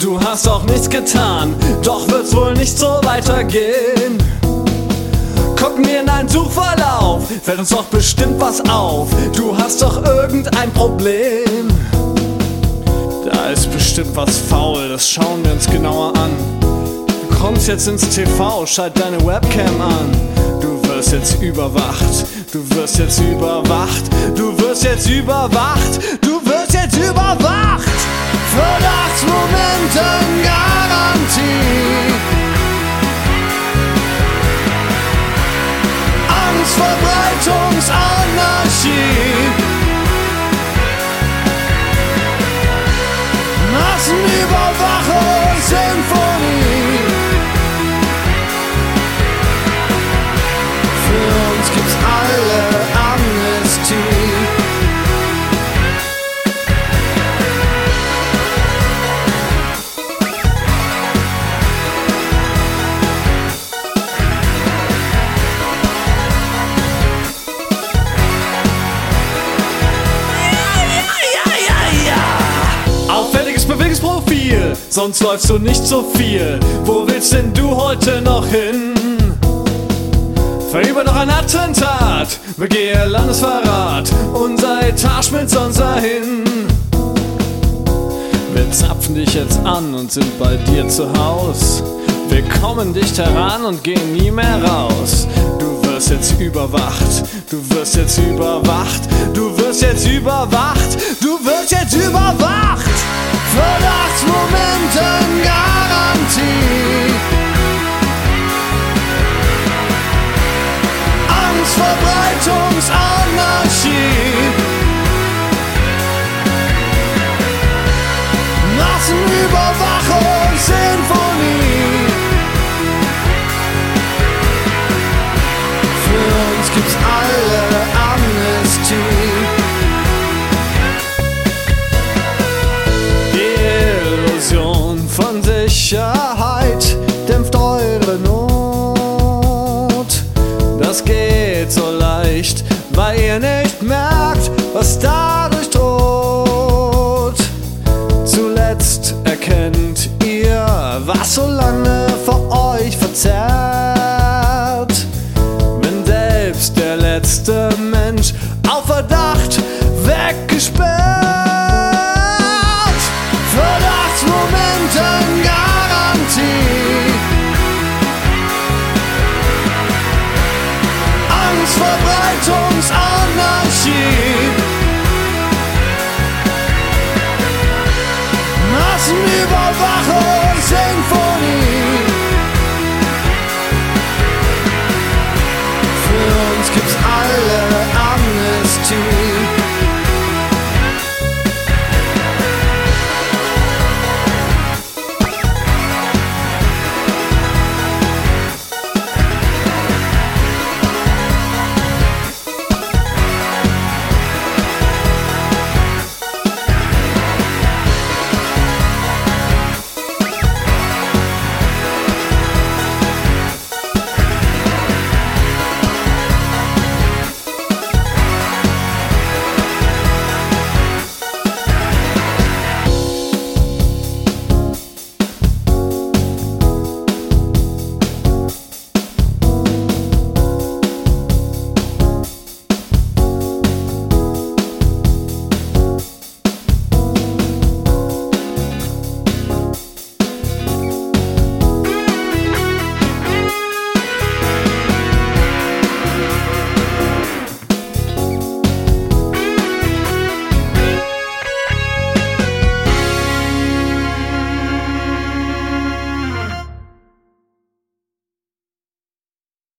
du hast auch nichts getan, doch wird's wohl nicht so weitergehen. Guck mir in deinen Suchverlauf, fällt uns doch bestimmt was auf. Du hast doch irgendein Problem. Da ist bestimmt was faul, das schauen wir uns genauer an. Du kommst jetzt ins TV, schalt deine Webcam an. Du wirst jetzt überwacht, du wirst jetzt überwacht, du wirst jetzt überwacht, ti. Bewegungsprofil, sonst läufst du nicht so viel. Wo willst denn du heute noch hin? Verübe noch ein Attentat, begehe Landesverrat und sei Taschmilz unser hin. Wir zapfen dich jetzt an und sind bei dir zu Haus. Wir kommen dicht heran und gehen nie mehr raus. Du wirst jetzt überwacht, du wirst jetzt überwacht, du wirst jetzt überwacht, du wirst jetzt überwacht. Verdachtsmomenten bright ihr nicht merkt, was dadurch droht. Zuletzt erkennt ihr, was so lange vor euch verzerrt. Wenn selbst der letzte Mensch bajo.